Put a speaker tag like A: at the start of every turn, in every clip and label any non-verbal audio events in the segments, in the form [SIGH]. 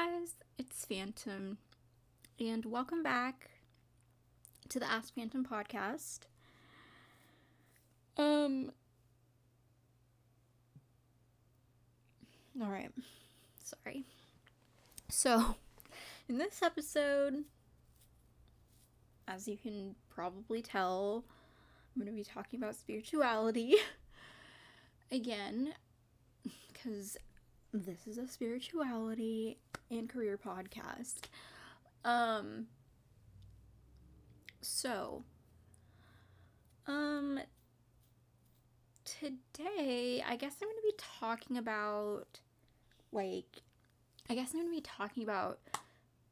A: guys, it's Phantom, and welcome back to the Ask Phantom podcast. Um, all right, sorry. So, in this episode, as you can probably tell, I'm going to be talking about spirituality [LAUGHS] again because this is a spirituality and career podcast. Um so um today I guess I'm going to be talking about like I guess I'm going to be talking about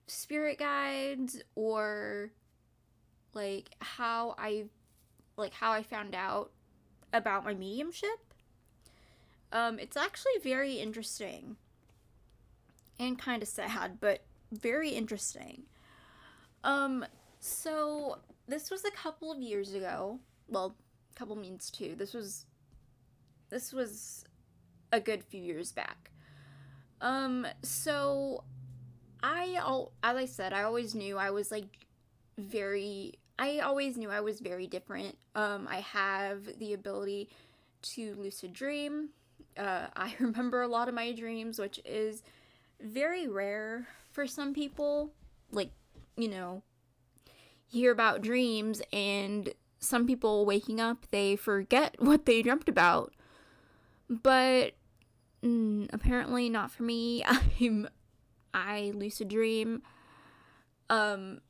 A: spirit guides or like how I like how I found out about my mediumship. Um, it's actually very interesting and kind of sad, but very interesting. Um, so this was a couple of years ago. Well, a couple means two. This was this was a good few years back. Um, so I all as I said, I always knew I was like very I always knew I was very different. Um, I have the ability to lucid dream. Uh, [LAUGHS] I remember a lot of my dreams, which is very rare for some people. Like, you know, hear about dreams and some people waking up, they forget [LAUGHS] what they dreamt about. But mm, apparently not for me. [LAUGHS] I'm I lucid dream. Um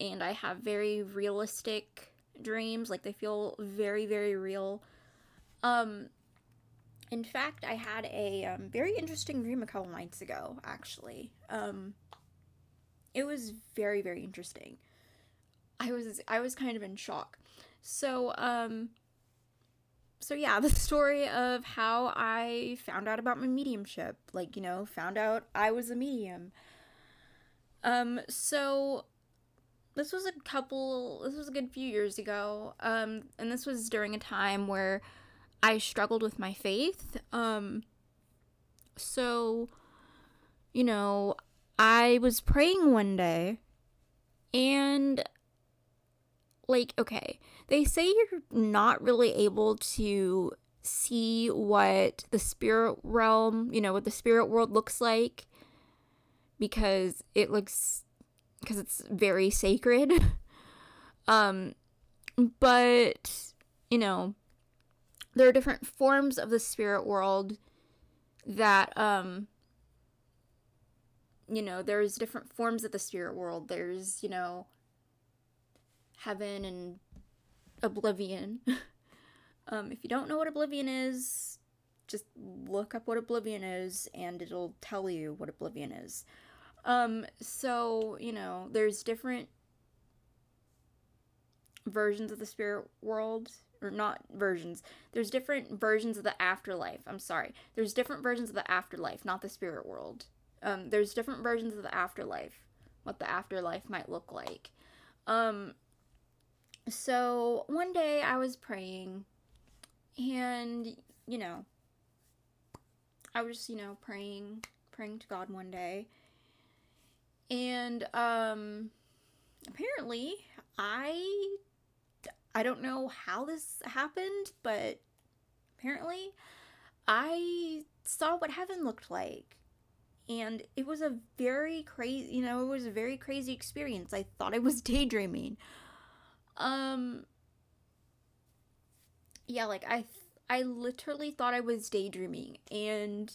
A: and I have very realistic dreams, like they feel very very real. Um in fact, I had a um, very interesting dream a couple nights ago, actually. Um, it was very, very interesting. I was I was kind of in shock. So, um, so yeah, [LAUGHS] the story of how I found out about my mediumship, like, you know, found out I was a medium. Um, so this was a couple this was a good few years ago. Um, and this was during a time where I struggled with my faith. Um, so, you know, I was praying one day and, like, okay, they say you're not really able to see what the spirit realm, you know, what the spirit world looks like because it looks, because it's very sacred. [LAUGHS] um, but, you know, there are different forms of the spirit world that um you know there's different forms of the spirit world. There's you know heaven and oblivion. [LAUGHS] Um if you don't know what oblivion is just look up what oblivion is and it'll tell you what oblivion is. Um so you know there's different versions of the spirit world or not versions. There's different versions of the afterlife. I'm sorry. There's different versions of the afterlife, not the spirit world. Um, there's different versions of the afterlife, what the afterlife might look like. Um, so one day I was praying, and you know, I was you know praying, praying to God one day, and um, apparently I I don't know how this happened, but apparently I saw what heaven looked like. And it was a very crazy, you know, it was a very crazy experience. I thought I was [LAUGHS] daydreaming. Um Yeah, like I th- I literally thought I was daydreaming and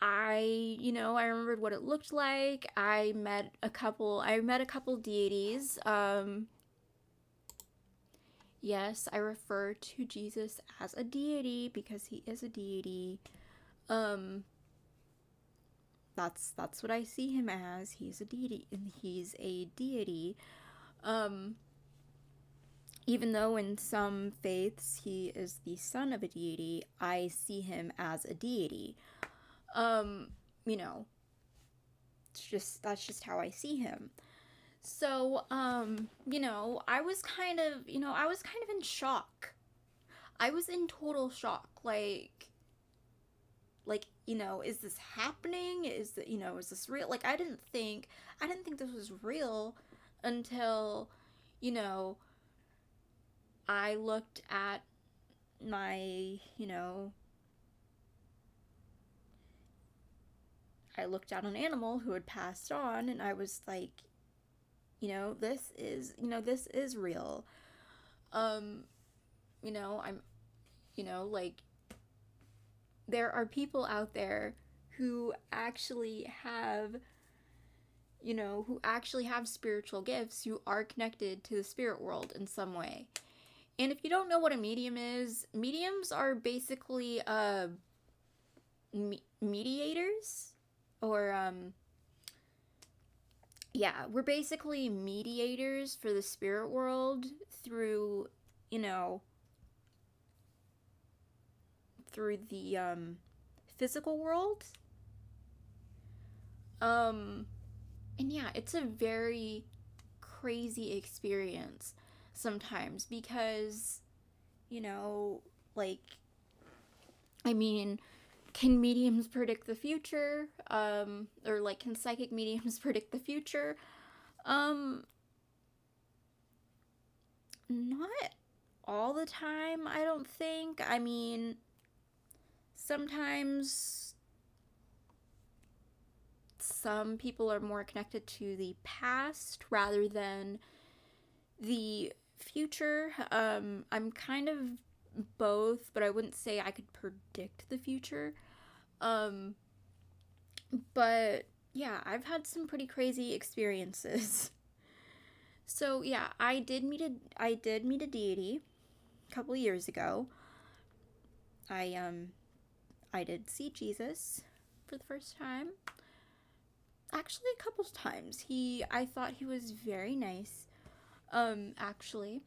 A: I, you know, I remembered what it looked like. I met a couple I met a couple deities. Um Yes, I refer to Jesus as a deity because he is a deity. Um that's that's what I see him as. He's a deity and he's a deity. Um even though in some faiths he is the son of a deity, I see him as a deity. Um, you know, it's just that's just how I see him. So, um, you know, I was kind of, you know, I was kind of in shock. I was in total shock. Like, like you know is this happening is that you know is this real like i didn't think i didn't think this was real until you know i looked at my you know i looked at an animal who had passed on and i was like you know this is you know this is real. Um you know i'm you know like there are people out there who actually have you know who actually have spiritual gifts who are connected to the spirit world in some way. And if you don't know what a medium is mediums are basically uh me- mediators or um yeah we're basically mediators for the spirit world through you know through the um, physical world. Um, and yeah, it's a very crazy experience sometimes because, you know, like, I mean, can mediums predict the future? Um, or like, can psychic [LAUGHS] mediums predict the future? Um, not all the time, I don't think. I mean, sometimes some people are more connected to the past rather than the future. Um, I'm kind of both, but I wouldn't say I could predict the future. Um, but yeah, I've had some pretty crazy experiences. [LAUGHS] so yeah, I did meet a I did meet a deity a couple years ago. I um I did see Jesus for the first time. Actually, a couple times. He, I thought he was very nice. Um, actually,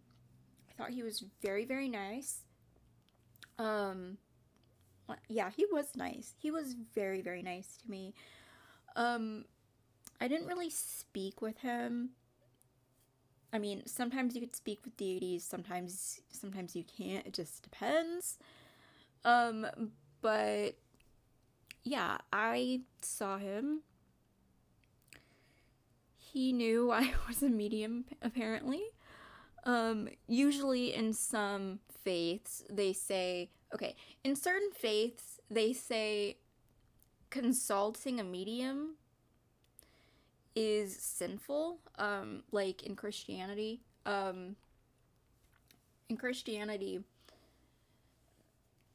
A: I thought he was very, very nice. Um, yeah, he was nice. He was very, very nice to me. Um, I didn't really speak with him. I mean, sometimes you could speak with deities, sometimes sometimes you can't. It just depends. Um, but yeah, I saw him. He knew [LAUGHS] I was a medium, apparently. Um, usually in some faiths, they say, okay, in certain faiths, they say consulting a medium is sinful. Um, like in Christianity. Um, in Christianity,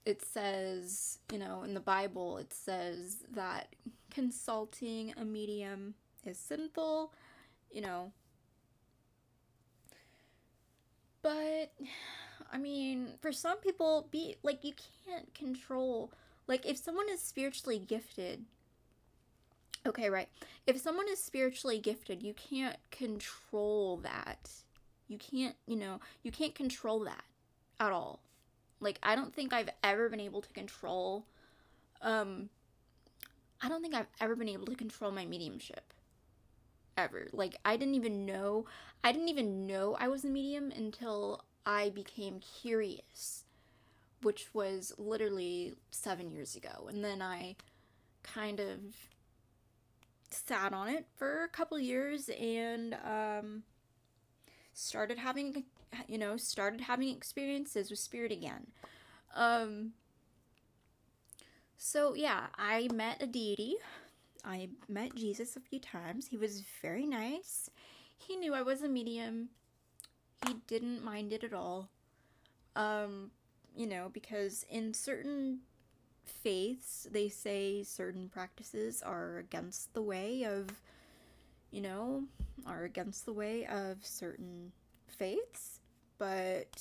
A: it says, you know, in the Bible, it says that consulting a medium is sinful, you know. But, I mean, for some people, be like, you can't control, like, if someone is spiritually gifted, okay, right, if someone is spiritually gifted, you can't control that. You can't, you know, you can't control that at all like I don't think I've ever been able to control um I don't think I've ever been able to control my mediumship ever. Like I didn't even know I didn't even know I was a medium until I became curious, which was literally 7 years ago. And then I kind of sat on it for a couple years and um started having you know, started having experiences with spirit again. Um, so, yeah, I met a deity. I met Jesus a few times. He was very nice. He knew I was a medium. He didn't mind it at all. Um, you know, because in certain faiths, they say certain practices are against the way of, you know, are against the way of certain faiths but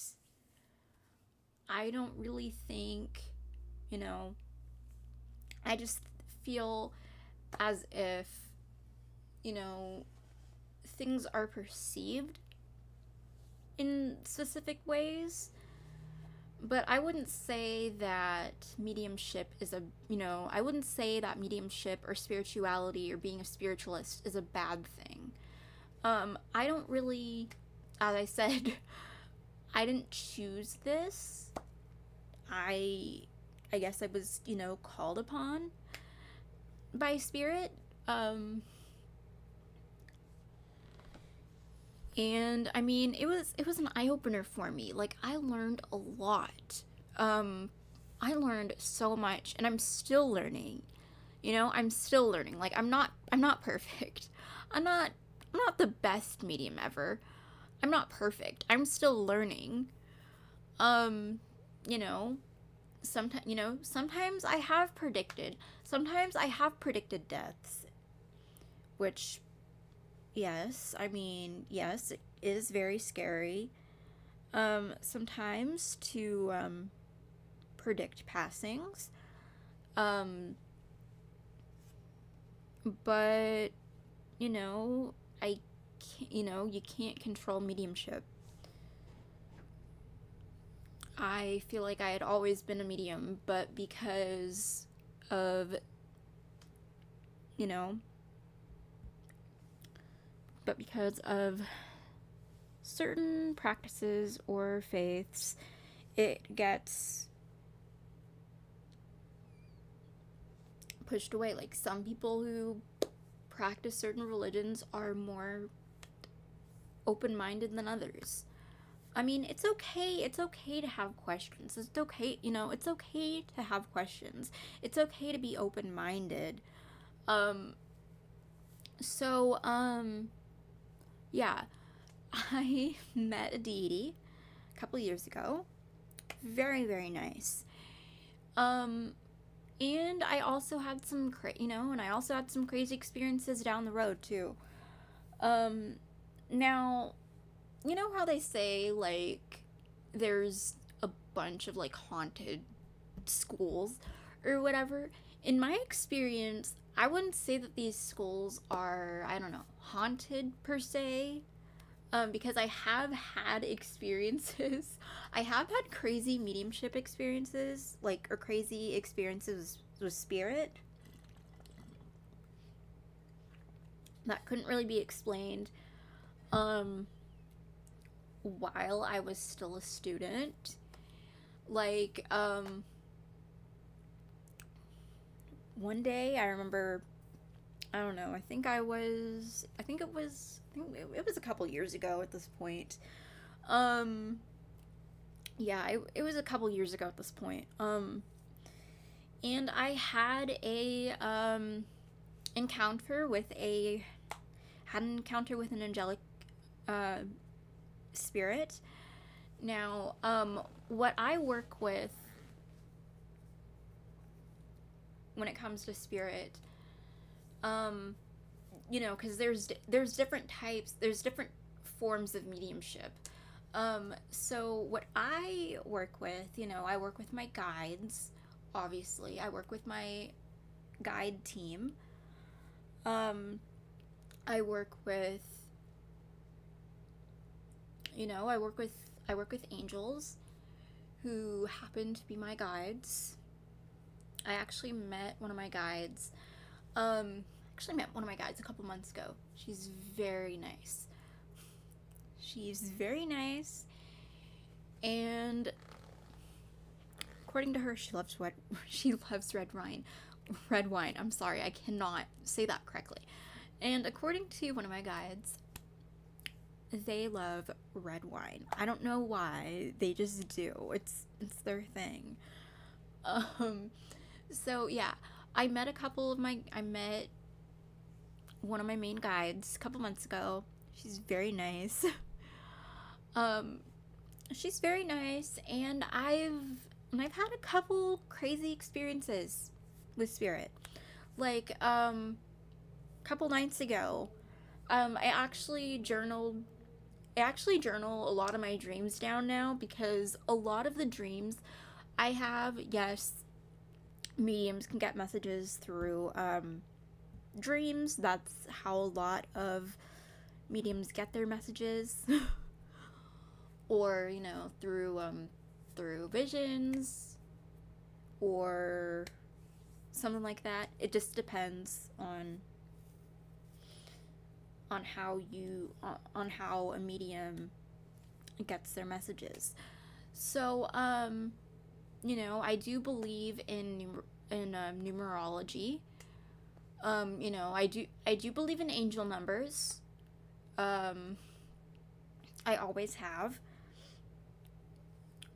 A: I don't really think, you know, I just feel as if, you know, things are perceived in specific ways. But I wouldn't say that mediumship is a, you know, I wouldn't say that mediumship or spirituality or being a spiritualist is a bad thing. Um, I don't really, as I said, [LAUGHS] I didn't choose this. I I guess I was, you know, called upon by spirit. Um and I mean, it was it was an eye opener for me. Like I learned a lot. Um I learned so much and I'm still learning. You know, I'm still learning. Like I'm not I'm not perfect. [LAUGHS] I'm not I'm not the best medium ever. I'm not perfect. I'm still learning. Um, you know, sometimes you know, sometimes I have predicted. Sometimes I have predicted deaths. Which yes, I mean, yes, it is very scary. Um, sometimes to um predict passings. Um but you know, I can't, you know, you can't control mediumship. I feel like I had always been a medium, but because of, you know, but because of certain practices or faiths, it gets pushed away. Like some people who practice certain religions are more open minded than others. I mean, it's okay. It's okay to have questions. It's okay, you know, it's okay to have questions. It's okay to be open minded. Um, so, um, yeah, I [LAUGHS] met a deity a couple years ago. Very, very nice. Um, and I also had some, cra- you know, and I also had some crazy experiences down the road too. Um, now, you know how they say like there's a bunch of like haunted schools or whatever. In my experience, I wouldn't say that these schools are, I don't know, haunted per se. Um, because I have had [LAUGHS] experiences. I have had crazy mediumship experiences, like, or crazy experiences with spirit that couldn't really be explained um, while I was still a student. Like, um, one day I remember I don't know. I think I was. I think it was. I think it, was a couple years ago at this point. Um. Yeah, it, it was a couple years ago at this point. Um. And I had a um encounter with a had an encounter with an angelic uh spirit. Now, um, what I work with when it comes to spirit. Um you know because there's there's different types there's different forms of mediumship. Um so what i work with you know i work with my guides obviously. I work with my guide team. Um i work with you know i work with i work with angels who happen to be my guides i actually met one of my guides um, actually met one of my guides a couple months ago. She's very nice. She's very nice, and according to her, she loves red. [LAUGHS] She loves red wine. Red wine. I'm sorry, I cannot say that correctly. And according to one of my guides, they love red wine. I don't know why. They just do. It's it's their thing. [LAUGHS] Um so yeah, I met a couple of my I met one of my main guides a couple months ago. She's very nice. [LAUGHS] um she's very nice and I've and I've had a couple crazy experiences with spirit. Like um a couple nights ago, um I actually journaled I actually journal a lot of my dreams down now because a lot of the dreams I have, yes, mediums can get messages through um, dreams. That's how a lot of mediums get their messages. [LAUGHS] or, you know, through um, through visions or something like that. It just depends on on how you on how a medium gets their messages. So, um you know, I do believe in in um, numerology. Um, you know, I do I do believe in angel numbers. Um, I always have.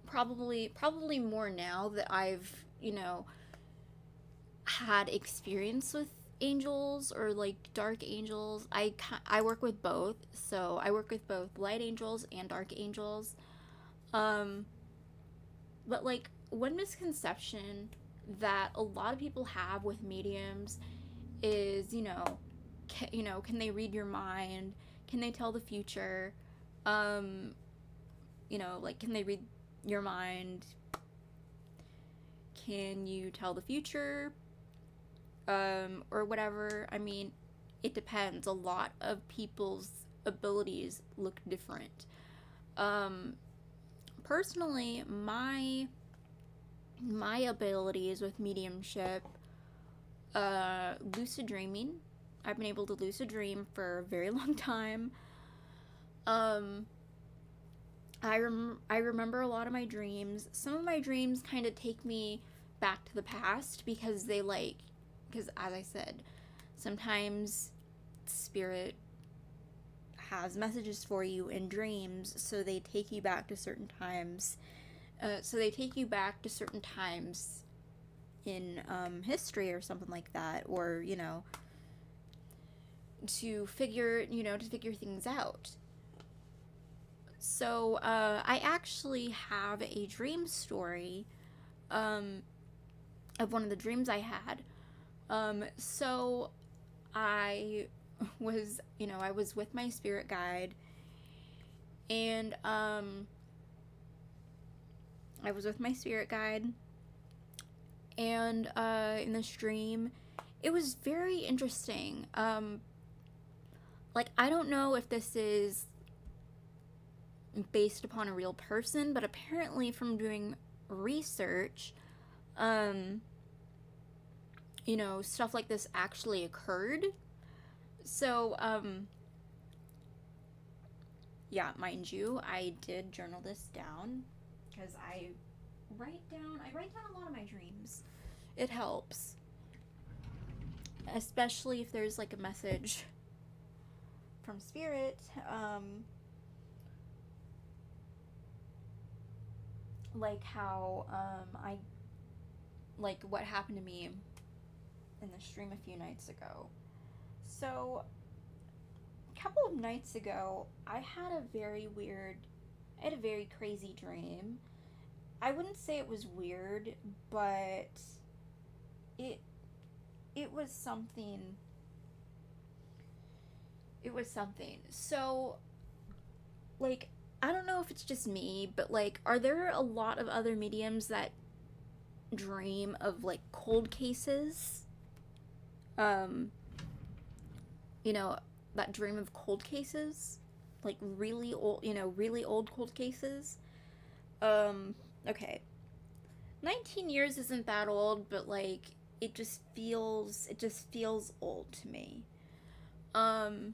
A: Probably probably more now that I've, you know, had experience with angels or like dark angels. I I work with both, so I work with both light angels and dark angels. Um but like one misconception that a lot of people have with mediums is, you know, can, you know, can they read your mind? Can they tell the future? Um you know, like can they read your mind? Can you tell the future? um, or whatever. I mean, it depends. A lot of people's abilities look different. Um, personally, my my abilities with mediumship, uh, lucid dreaming. I've been able to lucid dream for a very [LAUGHS] long time. Um, I rem- I remember a lot of my dreams. Some of my dreams kind of take me back to the past because they like because as I said, sometimes spirit has messages for you in dreams, so they take you back to certain times. Uh, so they take you back to certain times in um, history or something like that, or you know, to figure you know to figure things out. So uh, I actually have a dream story um, of one of the dreams I had um, so I [LAUGHS] was, you know, I was with my spirit guide and um I was with my spirit guide and uh in the stream it was very interesting. Um like I don't know if this is based upon a real person, but apparently from doing research um you know, stuff like this actually occurred. So, um, yeah, mind you, I did journal this down because I write down, I write down a lot of my dreams. It helps. Especially if there's like a message from spirit. Um, like how um, I, like what happened to me in the stream a few nights ago. So, a couple of nights ago, I had a very weird, I had a very crazy dream. I wouldn't say it was weird, but it it was something it was something. So like I don't know if it's just me, but like are there a lot of other mediums that dream of like cold cases? um you know that dream of cold cases like really old you know really old cold cases um okay 19 years isn't that old but like it just feels it just feels old to me um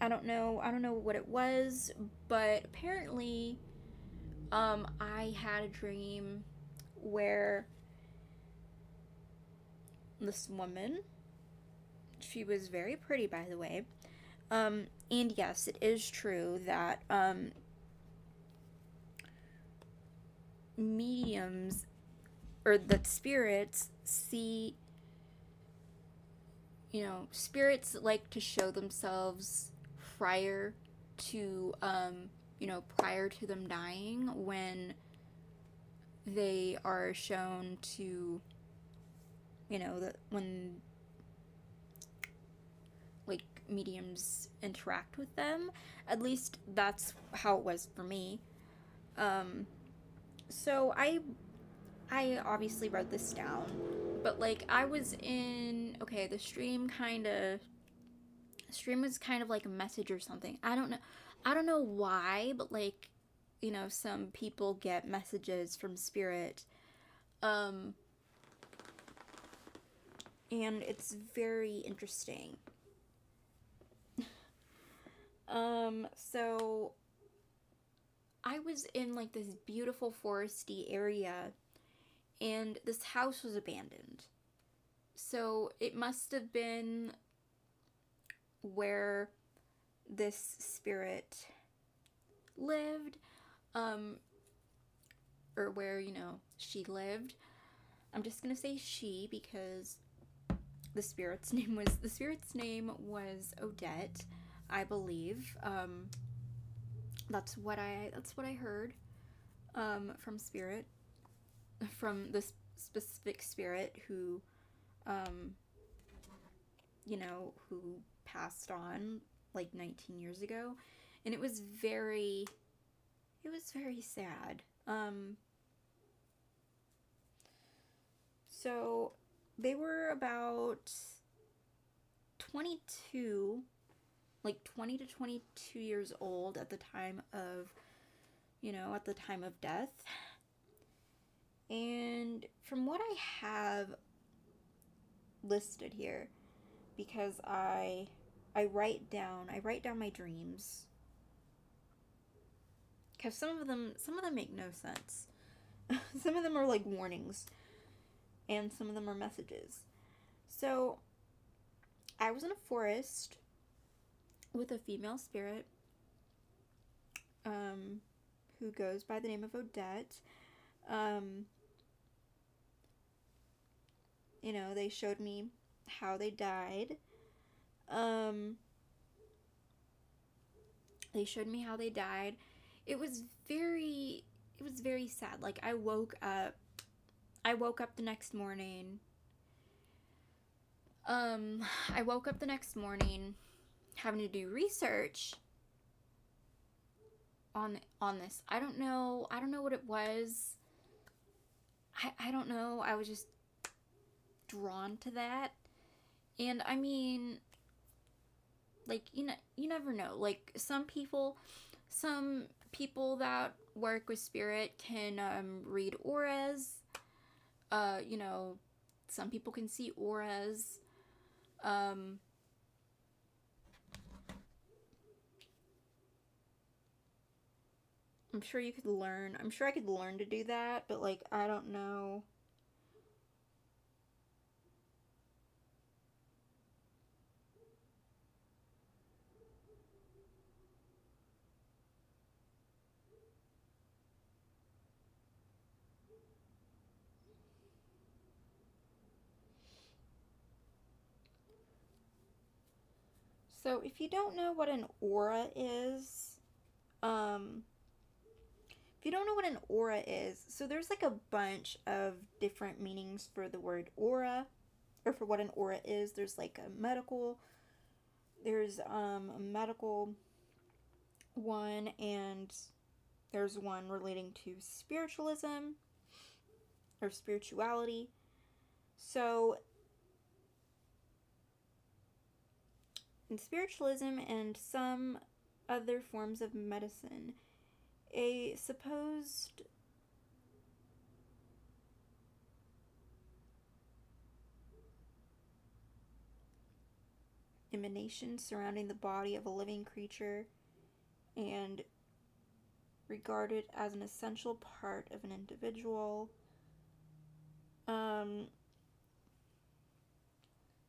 A: i don't know i don't know what it was but apparently um i had a dream where this woman she was very pretty, by the way. Um, and yes, it is true that um, mediums or that spirits see you know spirits like to show themselves prior to um you know prior to them dying when they are shown to you know that when mediums interact with them. At least that's how it was for me. Um, so I, I obviously wrote this down, but like I was in okay, the stream kind of, stream was kind of like a message or something. I don't know, I don't know why, but like, you know, some people get messages from spirit. Um, and it's very interesting. Um, so I was in like this beautiful foresty area and this house was abandoned. So it must have been where this spirit lived, um, or where, you know, she lived. I'm just gonna say she because the spirit's [LAUGHS] name was the spirit's name was Odette, I believe. Um, that's what I that's what I heard um, from spirit, from this specific spirit who, um, you know, who passed on like 19 years ago, and it was very, it was very sad. Um, so they were about 22 like 20 to 22 years old at the time of you know at the time of death. And from what i have listed here because i i write down i write down my dreams. Because some of them some of them make no sense. [LAUGHS] Some of them are like warnings. And some of them are messages. So, I was in a forest with a female spirit um, who goes by the name of Odette. Um, you know, they showed me how they died. Um, they showed me how they died. It was very, it was very sad. Like, I woke up I woke up the next morning. Um, [SIGHS] I woke up the next morning having to do research on on this. I don't know. I don't know what it was. I I don't know. I was just drawn to that. And I mean like you know you never know. Like some people some people that work with spirit can um, read auras uh, you know, some people can see auras. Um, I'm sure you could learn. I'm sure I could learn to do that, but like I don't know. So if you don't know what an aura is, um, you don't know what an aura is, so there's like a bunch of different meanings for the word aura, or for what an aura is. There's like a medical, there's um, a medical one, and there's one relating to spiritualism or spirituality. So in spiritualism and some other forms of medicine, a supposed emanation surrounding the body of a living creature and regarded as an essential part of an individual. Um,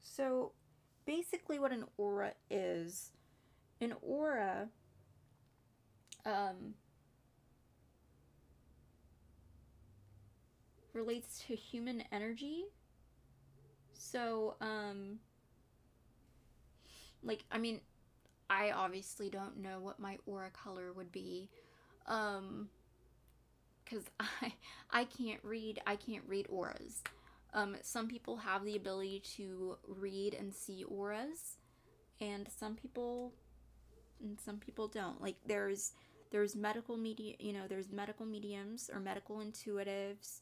A: so basically what an aura is. An aura um, relates to human energy. So, um, like, I mean, I obviously don't know what my aura color would be. Um, because [LAUGHS] I I can't read I can't read auras. Um, some people have the ability to read and see auras, and some people, and some people don't. Like there's there's medical media, you know, there's medical mediums or medical intuitives.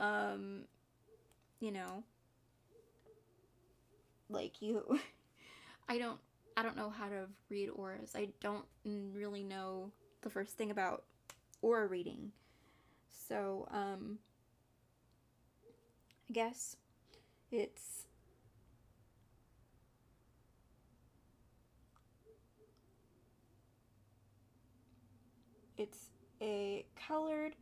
A: Um, you know, like you, [LAUGHS] I don't I don't know how to read auras. I don't really know the first thing about aura reading. So, um, I guess it's it's a colored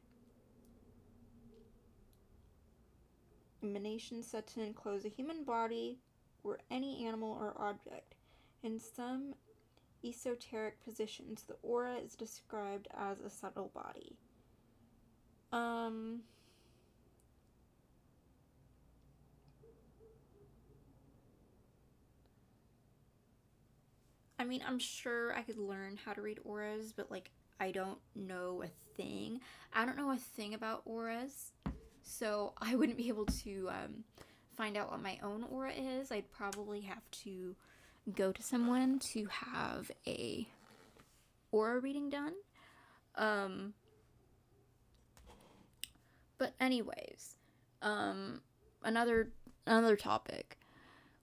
A: emanations said to enclose a human body or any animal or object. In some esoteric positions, the aura is described as a subtle body. Um, I mean, I'm sure I could learn how to read auras, but like, I don't know a thing. I don't know a thing about auras, so I wouldn't be able to um, find out what my own aura is. I'd probably have to go to someone to have a aura reading done. Um, but anyways, um, another another topic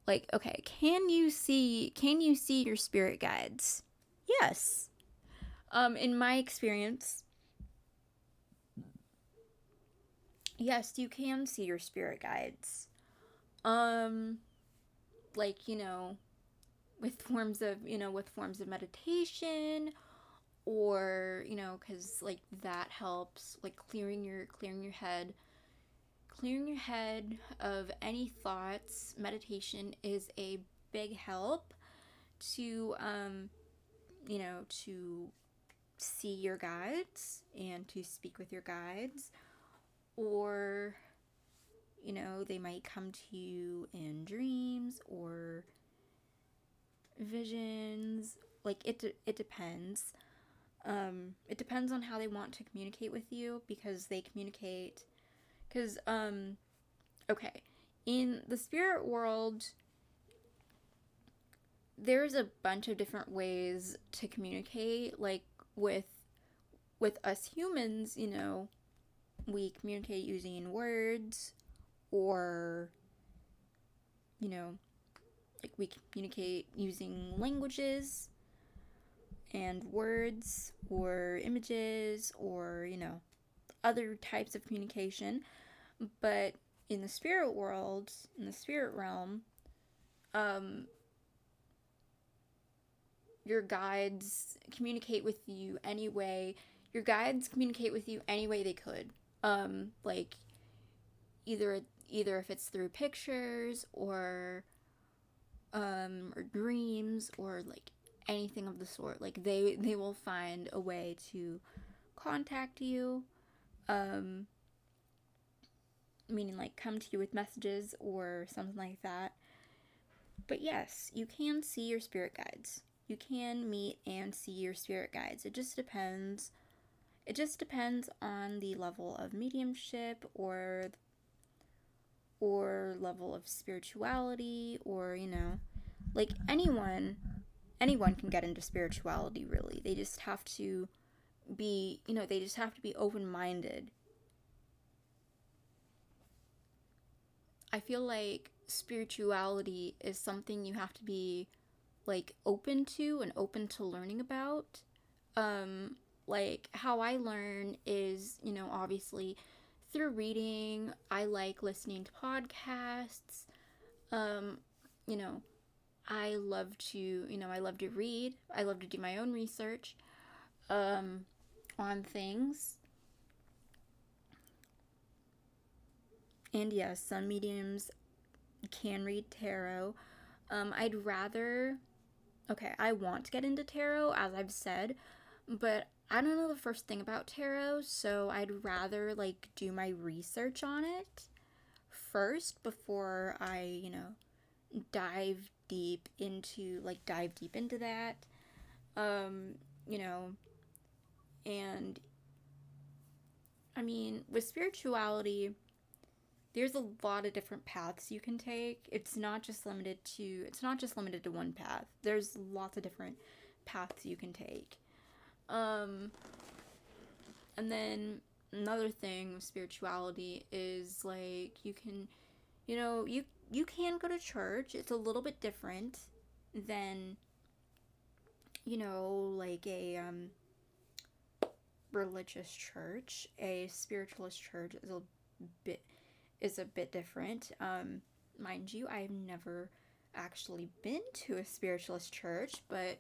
A: like okay can you see can you see your spirit guides yes um in my experience yes you can see your spirit guides. Um like you know with forms of you know with forms of meditation or you know cuz like that helps like clearing your clearing your head. Clearing your head of any thoughts, meditation is a big help to, um, you know, to see your guides and to speak with your guides. Or, you know, they might come to you in dreams or visions. Like, it, de- it depends. Um, it depends on how they want to communicate with you because they communicate because, um, okay, in the spirit world, there's a bunch of different ways to communicate. Like with with us humans, you know, we communicate using words or you know, like we communicate using languages and words or images or, you know, other types of communication. But in the spirit world, in the spirit realm, um, your guides communicate with you anyway. Your guides communicate with you any way they could. Um, like either either if it's through pictures or um or dreams or like anything of the sort. Like they they will find a way to contact you. Um meaning like come to you with messages or something like that. But yes, you can see your spirit guides. You can meet and see your spirit guides. It just depends. It just depends on the level of mediumship or or level of spirituality or, you know, like anyone anyone can get into spirituality really. They just have to be, you know, they just have to be open-minded I feel like spirituality is something you have to be like open to and open to learning about. Um like how I learn is, you know, obviously through reading. I like listening to podcasts. Um, you know, I love to, you know, I love to read. I love to do my own research um on things. And yes, some mediums can read tarot. Um, I'd rather. Okay, I want to get into tarot, as I've said, but I don't know the first thing about tarot, so I'd rather like do my research on it first before I, you know, dive deep into like dive deep into that. Um, you know, and I mean, with spirituality, there's a lot of different paths you can take. It's not just limited to it's not just limited to one path. There's lots of different paths you can take. Um and then another thing with spirituality is like you can you know, you you can go to church. It's a little bit different than you know, like a um religious church. A spiritualist church is a bit is a bit different. Um, mind you, I've never actually been to a spiritualist church, but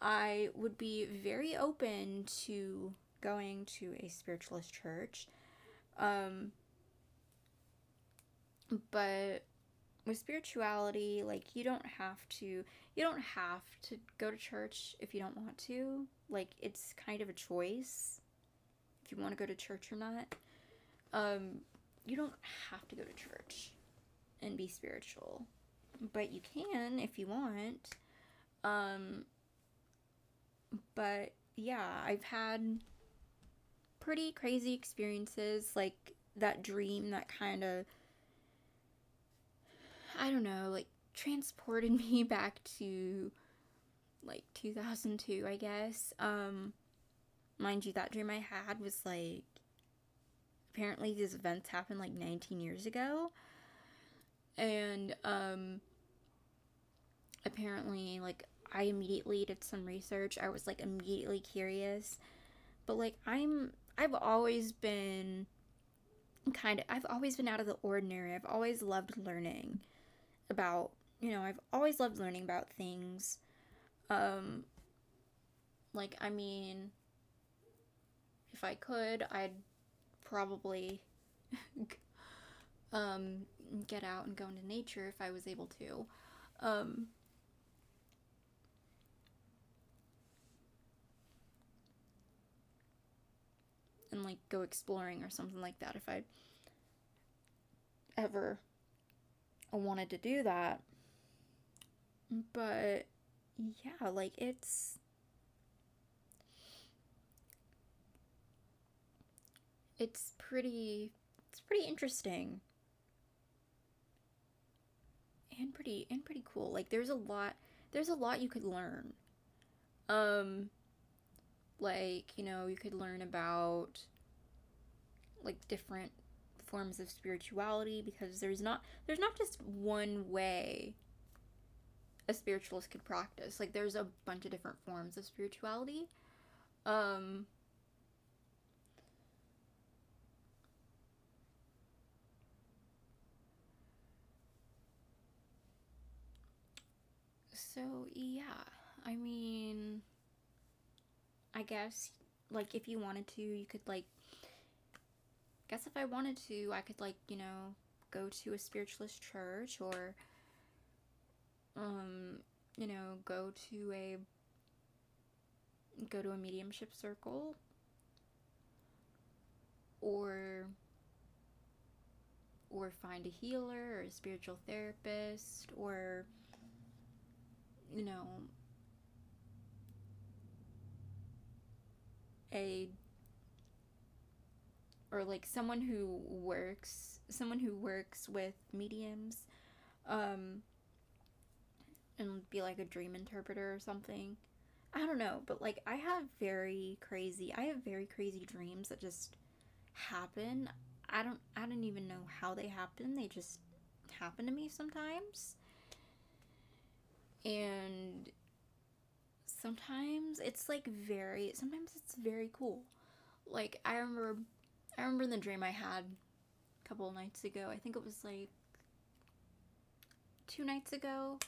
A: I would be very open to going to a spiritualist church. Um, but with spirituality, like you don't have to you don't have to go to church if you don't want to. Like it's kind of a choice if you want to go to church or not. Um you don't have to go to church and be spiritual, but you can if you want. Um but yeah, I've had pretty crazy experiences like that dream that kind of I don't know, like transported [LAUGHS] me back to like 2002, I guess. Um mind you that dream I had was like apparently these events happened like 19 years ago. And um apparently like I immediately did some research. I was like immediately curious. But like I'm I've always been kind of I've always been out of the ordinary. I've always loved learning about, you know, I've always loved learning about things. Um like I mean if I could, I'd probably [LAUGHS] um get out and go into nature if I was able to. Um and like go exploring or something like that if I ever wanted to do that. But yeah, like it's it's pretty it's pretty interesting and pretty and pretty cool. Like there's a lot there's a lot you could learn. Um like, you know, you could learn about like different forms of spirituality because there's not there's not just one way a spiritualist could practice. Like there's a bunch of different forms of spirituality. Um So, yeah. I mean, I guess like if you wanted to, you could like guess if I wanted to, I could like, you know, go to a spiritualist church or um, you know, go to a go to a mediumship circle. Or or find a healer or a spiritual therapist or you know a or like someone who works someone who works with mediums um and be like a dream interpreter or something. I don't know but like i have very crazy i have very crazy dreams that just happen. I don't i don't even know how they happen. They just happen to me sometimes. And sometimes it's like very sometimes it's very cool. Like i remember i remember in the dream i had a couple nights ago. I think it was like two nights ago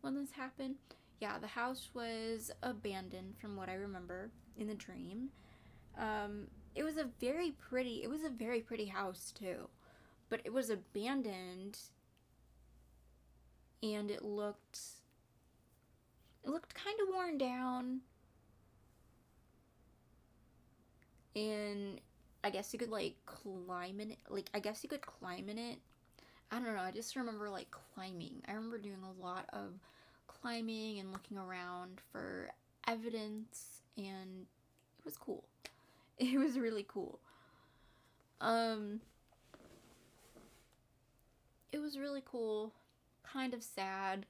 A: when this happened. Yeah the house was abandoned from what i remember in the dream. Um it was a very pretty it was a very pretty house too. But it was abandoned and it looked it looked kind of worn down. And I guess you could like climb in it. Like, I guess you could climb in it. I don't know. I just remember like climbing. I remember doing a lot of climbing and looking around for evidence, and it was cool. [LAUGHS] It was really cool. Um, it was really cool. Kind of sad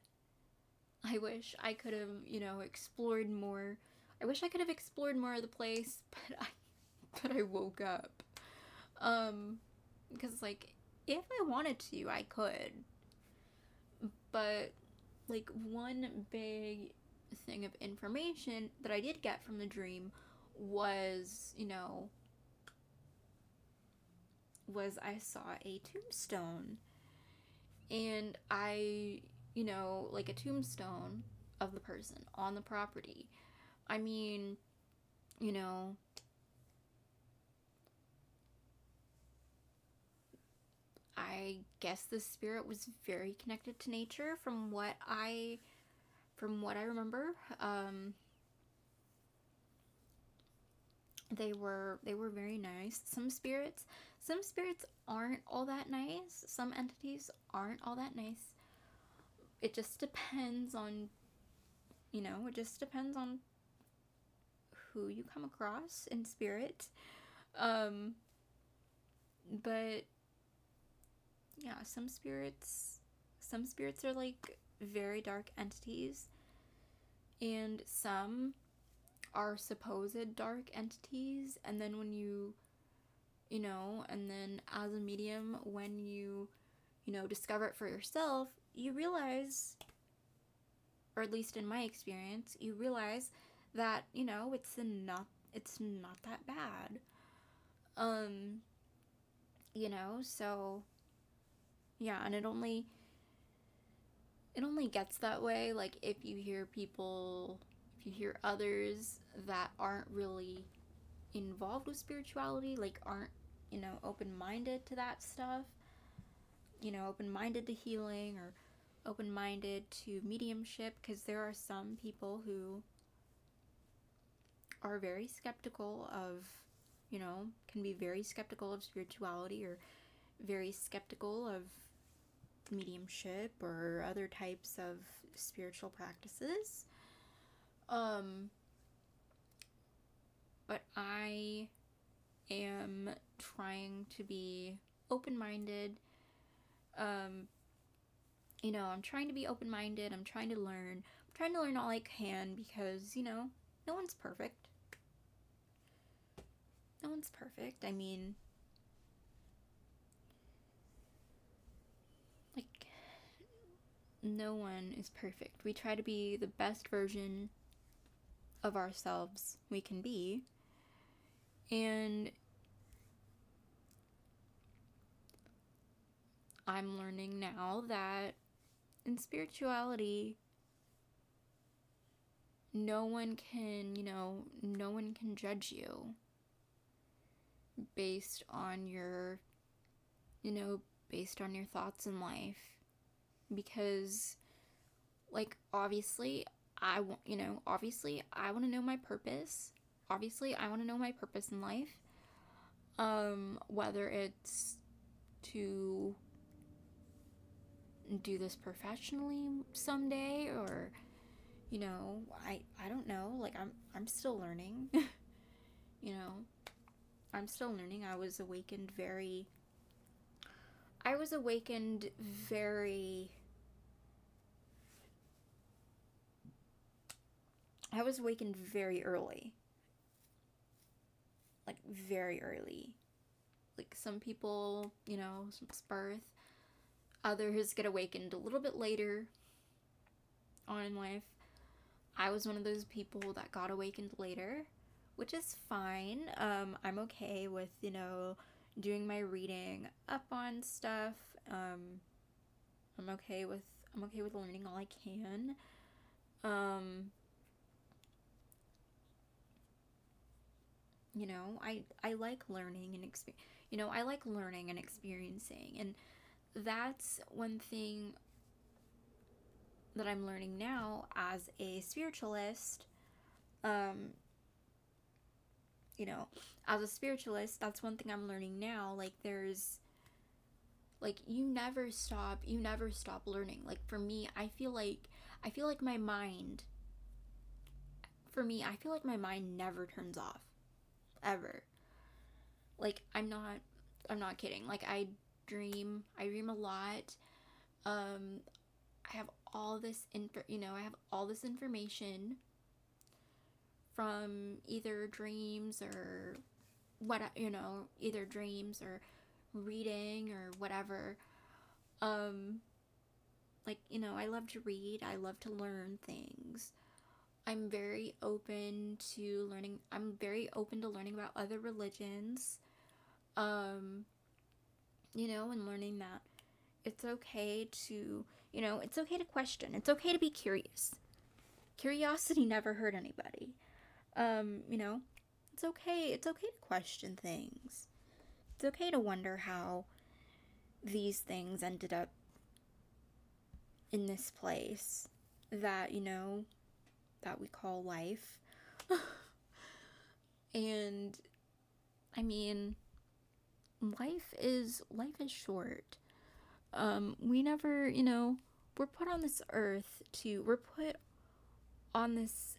A: I wish I could have, you know, explored more. I wish I could have explored more of the place, [LAUGHS] but I but I woke up. Um because like if I wanted to, I could. But like one big thing of information that I did get from the dream was, you know, was I saw a tombstone. And I you know, like a tombstone of the person on the property. I mean, you know, I guess the spirit was very connected to nature from what I from what I remember. Um they were they were very nice. Some spirits some spirits aren't all that nice. Some entities aren't all that nice. It just depends on you know, it just depends on who you come across in spirit. Um but yeah, some spirits some spirits are like very dark entities and some are supposed dark entities and then when you you know and then as a medium when you you know discover it for yourself you realize or at least in my experience you realize that you know it's not it's not that bad. Um you know so yeah and it only it only gets that way like if you hear people if you hear others that aren't really involved with spirituality like aren't you know open-minded to that stuff you know open-minded to healing or open-minded to mediumship because there are some people who are very skeptical of you know can be very skeptical of spirituality or very skeptical of mediumship or other types of spiritual practices. Um, but I am trying to be open minded. Um, you know, I'm trying to be open minded. I'm trying to learn. I'm trying to learn all I can because, you know, no one's perfect. No one's perfect. I mean, like, no one is perfect. We try to be the best version of ourselves we can be. And I'm learning now that in spirituality, no one can, you know, no one can judge you based on your, you know, based on your thoughts in life. Because, like, obviously, I want, you know, obviously, I want to know my purpose. Obviously, I want to know my purpose in life. Um, whether it's to do this professionally someday or you know, I I don't know, like I'm I'm still learning. [LAUGHS] you know, I'm still learning. I was awakened very I was awakened very I was awakened very early. Like very early. Like some people, you know, since birth. Others get awakened a little bit later on in life. I was one of those people that got awakened later, which is fine. Um, I'm okay with, you know, doing my reading up on stuff. Um, I'm okay with I'm okay with learning all I can. Um, you know i i like learning and exp- you know i like learning and experiencing and that's one thing that i'm learning now as a spiritualist um you know as a spiritualist that's one thing i'm learning now like there's like you never stop you never stop learning like for me i feel like i feel like my mind for me i feel like my mind never turns off ever. Like I'm not I'm not kidding. Like I dream, I dream a lot. Um I have all this info, you know, I have all this information from either dreams or what you know, either dreams or reading or whatever. Um like, you know, I love to read, I love to learn things. I'm very open to learning. I'm very open to learning about other religions. Um, you know, and learning that it's okay to, you know, it's okay to question. It's okay to be curious. Curiosity never hurt anybody. Um, you know, it's okay. It's okay to question things. It's okay to wonder how these things ended up in this place that, you know, that we call life. [LAUGHS] and I mean, life is life is short. Um we never, you know, we're put on this earth to we're put on this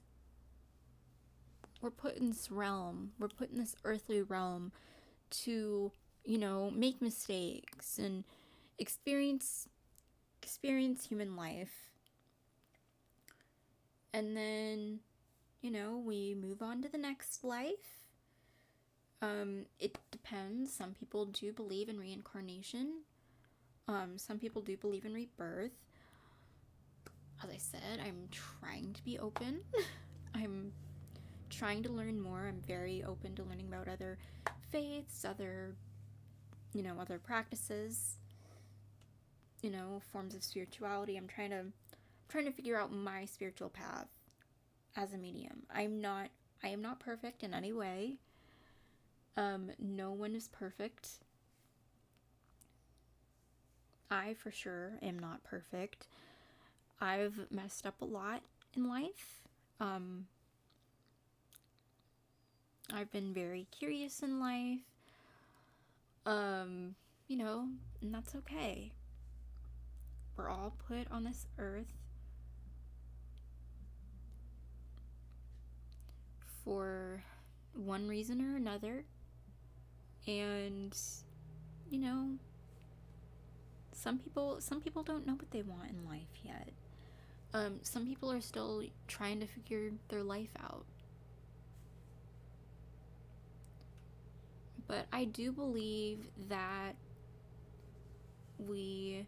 A: we're put in this realm. We're put in this earthly realm to, you know, make mistakes and experience experience human life. And then, you know, we move on to the next life. Um, it depends. Some people do believe in reincarnation. Um, some people do believe in rebirth. As I said, I'm trying to be open. [LAUGHS] I'm trying to learn more. I'm very open to learning about other faiths, other, you know, other practices you know, forms of spirituality. I'm trying to I'm trying to figure out my spiritual path as a medium. I'm not I am not perfect in any way. Um no one is perfect. I for sure am not perfect. I've messed up a lot in life. Um I've been very curious in life. Um, you know, and that's okay. We're all put on this earth for one reason or another. And you know, some people some people don't know what they want in life yet. Um, some people are still trying to figure their life out. But I do believe that we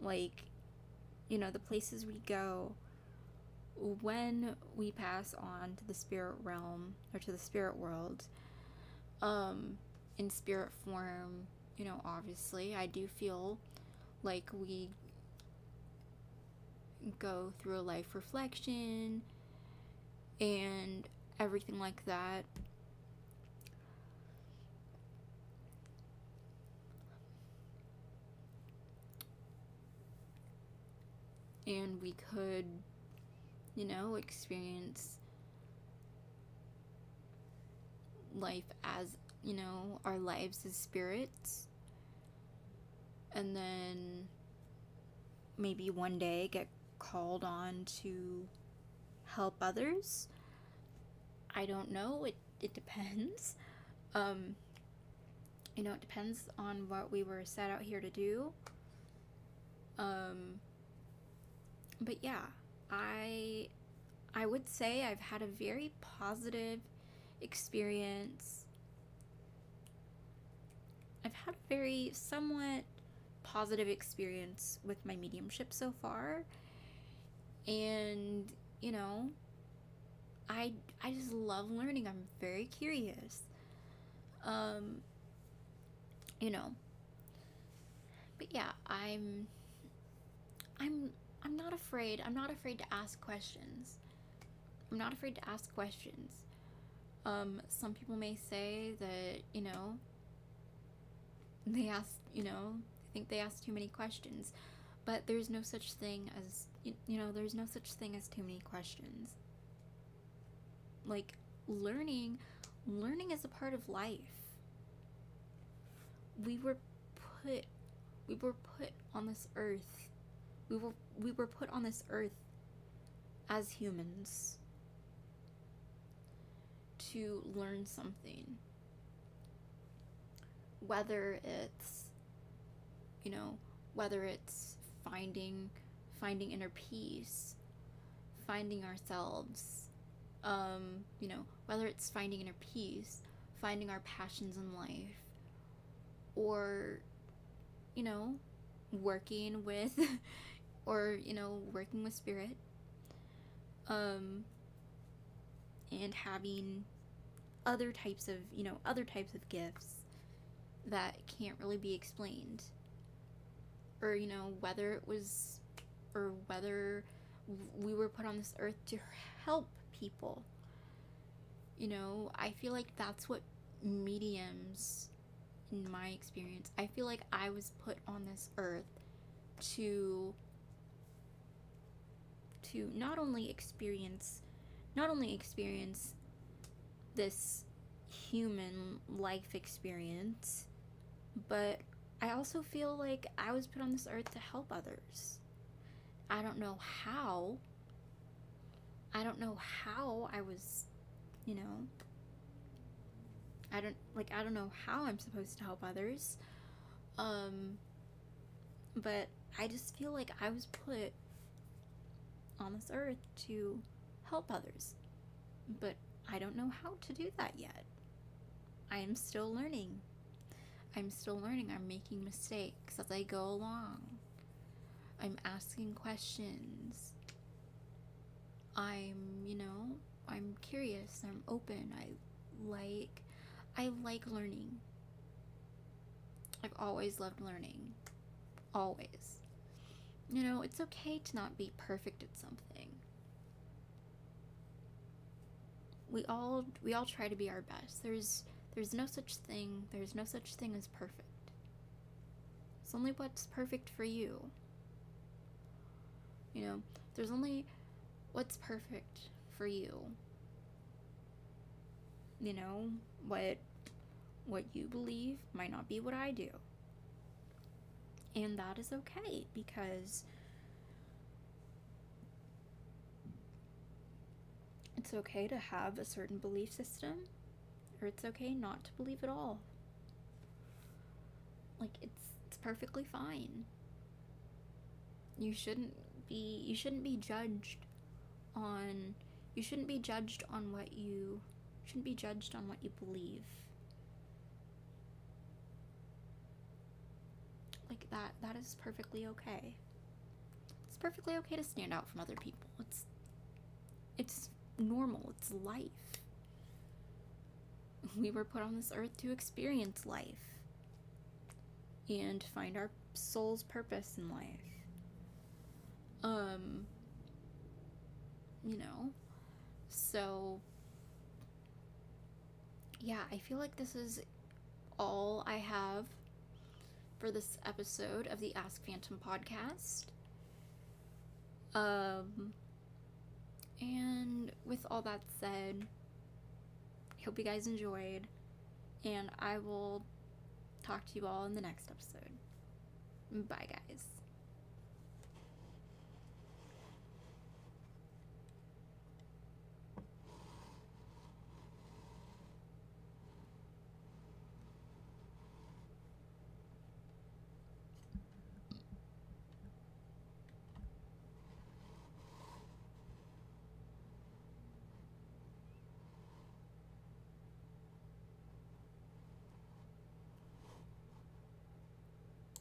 A: like you know the places we go when we pass on to the spirit realm or to the spirit world um in spirit form you know obviously i do feel like we go through a life reflection and everything like that. And we could, you know, experience life as, you know, our lives as spirits. And then maybe one day get called on to help others. I don't know. It it depends. Um you know, it depends on what we were set out here to do. Um but yeah, I I would say I've had a very positive experience. I've had a very somewhat positive experience with my mediumship so far. And, you know, I I just love learning. I'm very curious. Um you know. But yeah, I'm I'm I'm not afraid. I'm not afraid to ask questions. I'm not afraid to ask questions. Um, some people may say that, you know, they ask, you know, I think they ask too many questions. But there's no such thing as, you know, there's no such thing as too many questions. Like, learning, learning is a part of life. We were put, we were put on this earth we were we were put on this earth as humans to learn something. Whether it's you know, whether it's finding finding inner peace, finding ourselves, um, you know, whether it's finding inner peace, finding our passions in life, or, you know, working with [LAUGHS] or you know working with spirit um and having other types of you know other types of gifts that can't really be explained. Or you know whether it was or whether we were put on this earth to help people. You know i feel like that's what mediums in my experience, I feel like I was put on this earth to to not only experience not only experience this human life experience, but I also feel like I was put on this earth to help others. I don't know how. I don't know how I was, you know, I don't like I don't know how I'm supposed to help others. Um but I just feel like I was put on this earth to help others. But I don't know how to do that yet. I am still learning. I'm still learning. I'm making mistakes as I go along. I'm asking questions. I'm, you know, I'm curious. I'm open. I like I like learning. I've always loved learning. Always. You know, it's okay to not be perfect at something. We all we all try to be our best. There's there's no such thing. There's no such thing as perfect. It's only what's perfect for you. You know, there's only what's perfect for you. You know, what what you believe might not be what I do. And that is okay because it's okay to have a certain belief system or it's okay not to believe at all. Like it's it's perfectly fine. You shouldn't be you shouldn't be judged on you shouldn't be judged on what you shouldn't be judged on what you believe. Like that that is perfectly okay. It's perfectly okay to stand out from other people. It's it's normal. It's life. We were put on this earth to experience life and find our soul's purpose in life. Um you know. So yeah, I feel like this is all I have for this episode of the Ask Phantom podcast. Um, and with all that said, I hope you guys enjoyed, and I will talk to you all in the next episode. Bye, guys.